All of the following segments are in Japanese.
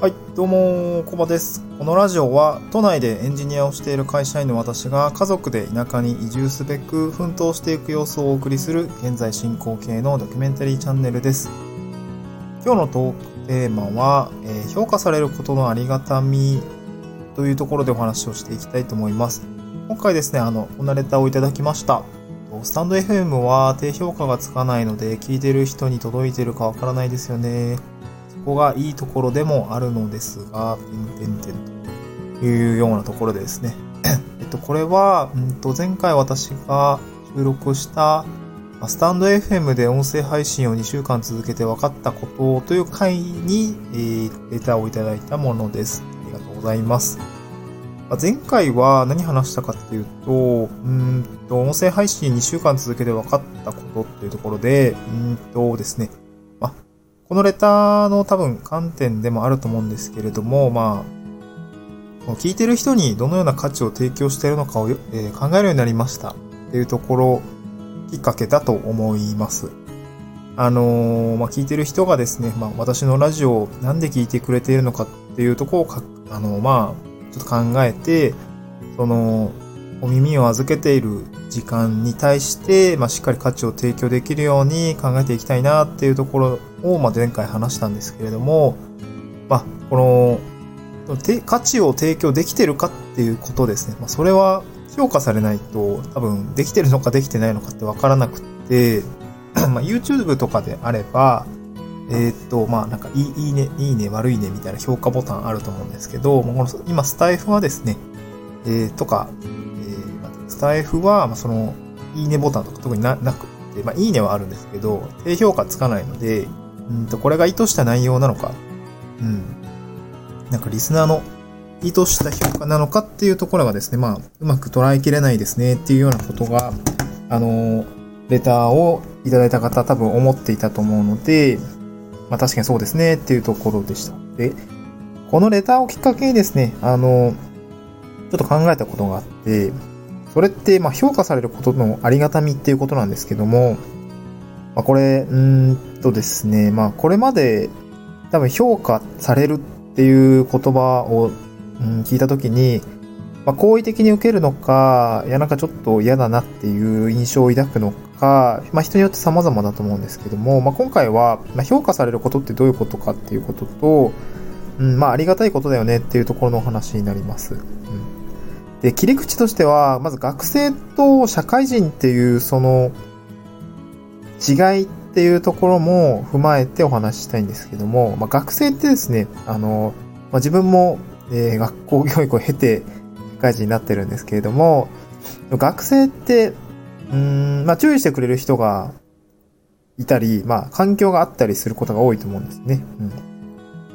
はい、どうも、コバです。このラジオは、都内でエンジニアをしている会社員の私が家族で田舎に移住すべく奮闘していく様子をお送りする現在進行形のドキュメンタリーチャンネルです。今日のトークテーマは、えー評価されることのありがたみというところでお話をしていきたいと思います。今回ですね、あの、こんなレターをいただきました。スタンド FM は低評価がつかないので、聞いてる人に届いてるかわからないですよね。そこがいいところでもあるのですが、てんてんてんというようなところでですね。えっと、これは、んと、前回私が収録した、スタンド FM で音声配信を2週間続けて分かったことという回に、えーレターをいただいたものです。ありがとうございます。前回は何話したかっていうと、うんと、音声配信2週間続けて分かったことっていうところで、うんとですね、このレターの多分観点でもあると思うんですけれども、まあ、聞いてる人にどのような価値を提供しているのかを、えー考えるようになりましたっていうところきっかけだと思います。あのーまあ、聞いてる人がですね、まあ、私のラジオをなんで聞いてくれているのかっていうところを、あのまあ、ちょっと考えて、その、お耳を預けている時間に対して、まあ、しっかり価値を提供できるように考えていきたいなっていうところを、まあ、前回話したんですけれども、まあ、この、価値を提供できてるかっていうことですね。まあ、それは評価されないと多分できてるのかできてないのかってわからなくって、まあ、YouTube とかであれば、えーっと、まあ、なんかいい、ね、いいね、悪いねみたいな評価ボタンあると思うんですけど、もうこの今、スタイフはですね、えーとか、スタイフは、その、いいねボタンとか特になくって、まあ、いいねはあるんですけど、低評価つかないので、うんと、これが意図した内容なのか、うん。なんかリスナーの意図した評価なのかっていうところがですね、まあ、うまく捉えきれないですねっていうようなことが、あの、レターをいただいた方多分思っていたと思うので、まあ確かにそうですねっていうところでした。で、このレターをきっかけにですね、あの、ちょっと考えたことがあって、それって、ま評価されることのありがたみっていうことなんですけども、まあこれ、うんとですね、まあこれまで多分評価されるっていう言葉を、うん、聞いたときに、まあ、好意的に受けるのか、いやなんかちょっと嫌だなっていう印象を抱くのか、まあ人によって様々だと思うんですけども、まあ今回は、ま、評価されることってどういうことかっていうことと、うん、まあありがたいことだよねっていうところのお話になります。うん、で、切り口としては、まず学生と社会人っていうその違いっていうところも踏まえてお話ししたいんですけども、まあ、学生ってですね、あの、まあ、自分も、えー学校教育を経て社会人になってるんですけれども、学生って、うん、まあ、注意してくれる人がいたり、まあ、環境があったりすることが多いと思うんですね。うん。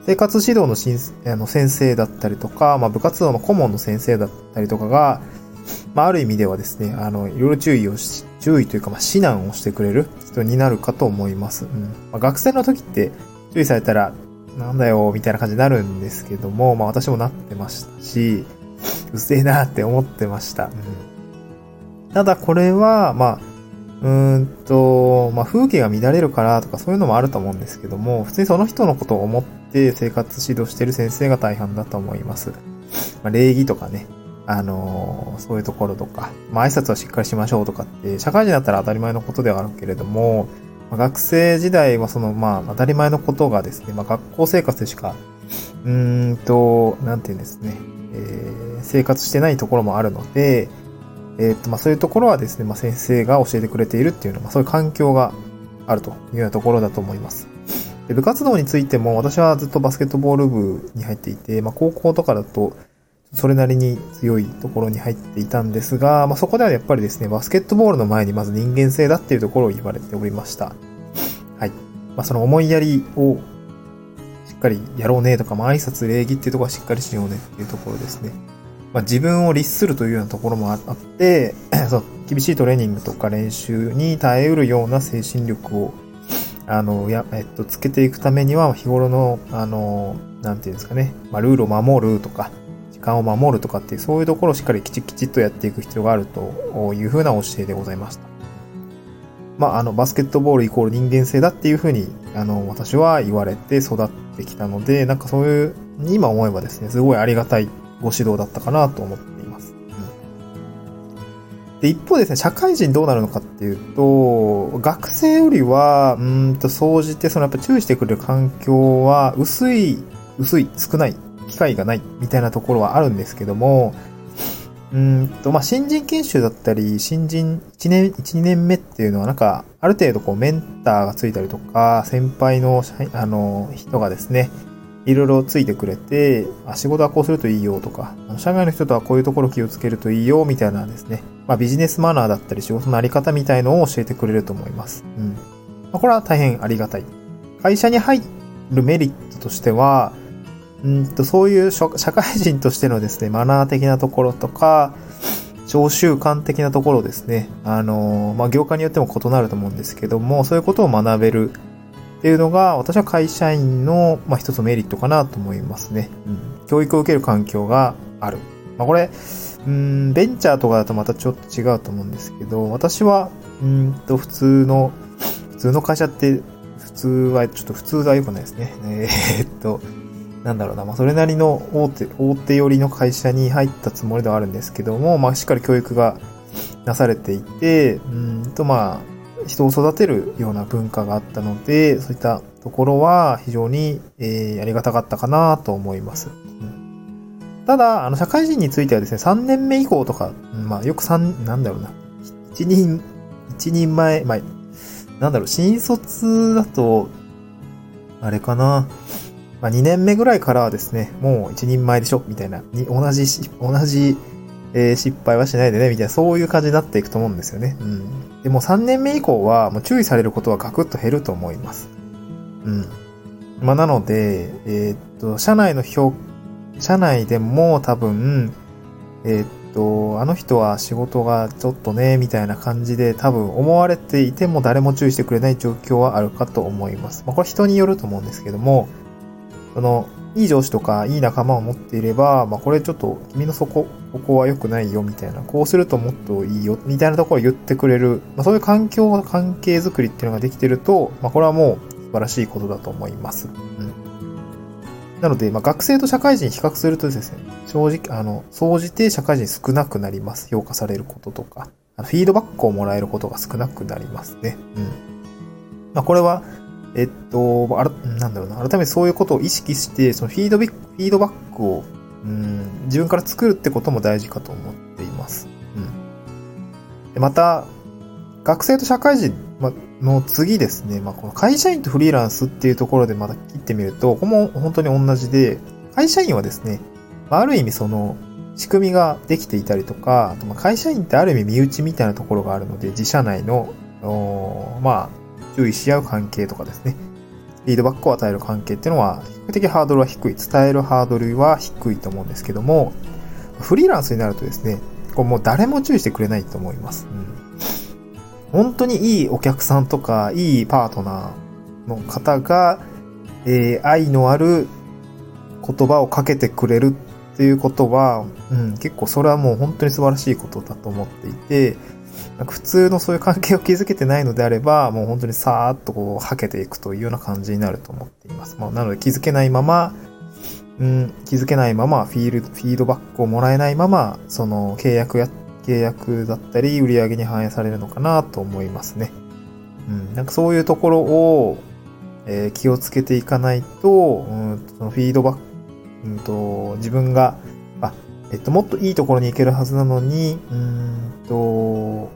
生活指導のしんあの先生だったりとか、まあ、部活動の顧問の先生だったりとかが、まあ、ある意味ではですね、あの、いろいろ注意をし、注意というか、まあ、指南をしてくれる人になるかと思います。うん。まあ、学生の時って注意されたら、なんだよ、みたいな感じになるんですけども、まあ、私もなってましたし、うっせえなって思ってました。うん。ただ、これは、まあ、うんと、まあ、風景が乱れるからとかそういうのもあると思うんですけども、普通にその人のことを思って生活指導してる先生が大半だと思います。まあ、礼儀とかね、あのーそういうところとか、まあ、挨拶はしっかりしましょうとかって、社会人だったら当たり前のことではあるけれども、まあ、学生時代はその、まあ、当たり前のことがですね、まあ、学校生活でしか、うーんと、なんていうんですね、えー生活してないところもあるので、えっと、まあ、そういうところはですね、まあ、先生が教えてくれているっていうのは、まあ、そういう環境があるというようなところだと思います。で部活動についても、私はずっとバスケットボール部に入っていて、まあ、高校とかだと、それなりに強いところに入っていたんですが、まあ、そこではやっぱりですね、バスケットボールの前にまず人間性だっていうところを言われておりました。はい。まあ、その思いやりをしっかりやろうねとか、まあ、挨拶礼儀っていうところはしっかりしようねっていうところですね。まあ、自分を律するというようなところもあって、そう厳しいトレーニングとか練習に耐えうるような精神力を、あの、や、えっと、つけていくためには、日頃の、あの、なんていうんですかね、まあ、ルールを守るとか、時間を守るとかっていう、そういうところをしっかりきちきちっとやっていく必要があるというふうな教えでございました。まあ、あの、バスケットボールイコール人間性だっていうふうに、あの、私は言われて育ってきたので、なんかそういう今思えばですね、すごいありがたいご指導だったかなと思って。で、一方ですね、社会人どうなるのかっていうと、学生よりは、うんと、総じて、そのやっぱ注意してくれる環境は、薄い、薄い、少ない、機会がない、みたいなところはあるんですけども、うんと、まあ、新人研修だったり、新人1年、1、2年目っていうのはなんか、ある程度こうメンターがついたりとか、先輩の、あの、人がですね、いろいろついてくれて、あ仕事はこうするといいよとか、社外の人とはこういうところ気をつけるといいよみたいなですね、まあ、ビジネスマナーだったり仕事のあり方みたいのを教えてくれると思います。うん。まあ、これは大変ありがたい。会社に入るメリットとしては、うんと、そういう社会人としてのですね、マナー的なところとか、常習慣的なところですね。あの、まあ、業界によっても異なると思うんですけども、そういうことを学べるっていうのが、私は会社員の、まあ、一つメリットかなと思いますね。うん。教育を受ける環境がある。まあ、これ、うん、ベンチャーとかだとまたちょっと違うと思うんですけど、私は、うんと、普通の、普通の会社って、普通は、ちょっと普通は良くないですね。えー、っと、なんだろうな、まあ、それなりの大手、大手寄りの会社に入ったつもりではあるんですけども、まあ、しっかり教育がなされていて、うんと、まあ、人を育てるような文化があったので、そういったところは非常に、えー、ありがたかったかなと思います。うん、ただ、あの、社会人についてはですね、3年目以降とか、まあ、よく3、なんだろうな、1人、一人前、まあ、なんだろう、新卒だと、あれかな、まあ、2年目ぐらいからはですね、もう一人前でしょみたいな、に同じ、同じ、えー、失敗はしないでね、みたいな、そういう感じになっていくと思うんですよね。うん。でも3年目以降は、もう注意されることはガクッと減ると思います。うん。まあ、なので、えー、っと、社内の評、社内でも多分、えー、っと、あの人は仕事がちょっとね、みたいな感じで多分思われていても誰も注意してくれない状況はあるかと思います。まあ、これ人によると思うんですけども、その、いい上司とかいい仲間を持っていれば、まあこれちょっと君のそこ、こは良くないよみたいな、こうするともっといいよみたいなところを言ってくれる、まあそういう環境、関係づくりっていうのができてると、まあこれはもう素晴らしいことだと思います。うん。なので、まあ学生と社会人比較するとですね、正直、あの、総じて社会人少なくなります。評価されることとか、フィードバックをもらえることが少なくなりますね。うん。まあこれは、えっと、あら、なんだろうな、改めてそういうことを意識して、そのフィードビフィードバックを、うん、自分から作るってことも大事かと思っています。うん。でまた、学生と社会人の次ですね、まあ、この会社員とフリーランスっていうところでまた切ってみると、ここも本当に同じで、会社員はですね、ある意味その、仕組みができていたりとか、あとま会社員ってある意味身内みたいなところがあるので、自社内の、まあ、注意し合う関係とかですね、フィードバックを与える関係っていうのは、比較的ハードルは低い。伝えるハードルは低いと思うんですけども、フリーランスになるとですね、こうもう誰も注意してくれないと思います。うん、本当にいいお客さんとか、いいパートナーの方が、えー、愛のある言葉をかけてくれるっていうことは、うん、結構それはもう本当に素晴らしいことだと思っていて、なんか普通のそういう関係を築けてないのであれば、もう本当にさーっとこう、はけていくというような感じになると思っています。まあ、なので気づけないまま、うん、気づけないまま、フィール、フィードバックをもらえないまま、その契約や、契約だったり、売り上げに反映されるのかなと思いますね。うん、なんかそういうところを、えー、気をつけていかないと、うん、そのフィードバック、うんと、自分が、えっと、もっといいところに行けるはずなのに、うんと、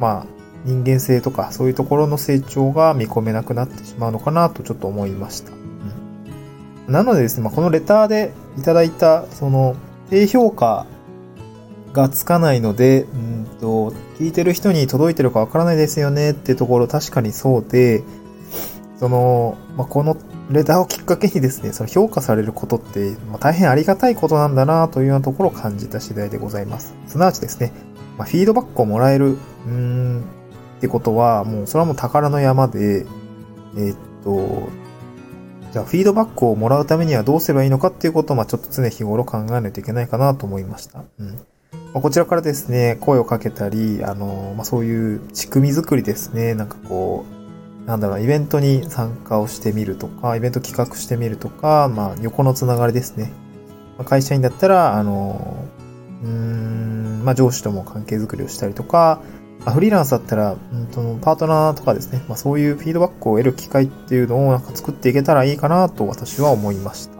まあ、人間性とかそういうところの成長が見込めなくなってしまうのかなとちょっと思いました。うん、なのでですね、まあ、このレターでいただいた、その、低評価がつかないので、うんと、聞いてる人に届いてるかわからないですよねってところ確かにそうで、その、まあ、このレターをきっかけにですね、その評価されることって、ま、大変ありがたいことなんだなというようなところを感じた次第でございます。すなわちですね、まあ、フィードバックをもらえる、うーん、ってことは、もうそれはもう宝の山で、えー、っと、じゃあフィードバックをもらうためにはどうすればいいのかっていうことを、まあちょっと常日頃考えないといけないかなと思いました。うん。まあ、こちらからですね、声をかけたり、あの、まあそういう仕組み作りですね、なんかこう、なんだろう、イベントに参加をしてみるとか、イベント企画してみるとか、まあ、横のつながりですね。まあ、会社員だったら、あの、うん、まあ、上司とも関係づくりをしたりとか、フリーランスだったら、うんと、パートナーとかですね、まあ、そういうフィードバックを得る機会っていうのをなんか作っていけたらいいかなと私は思いました。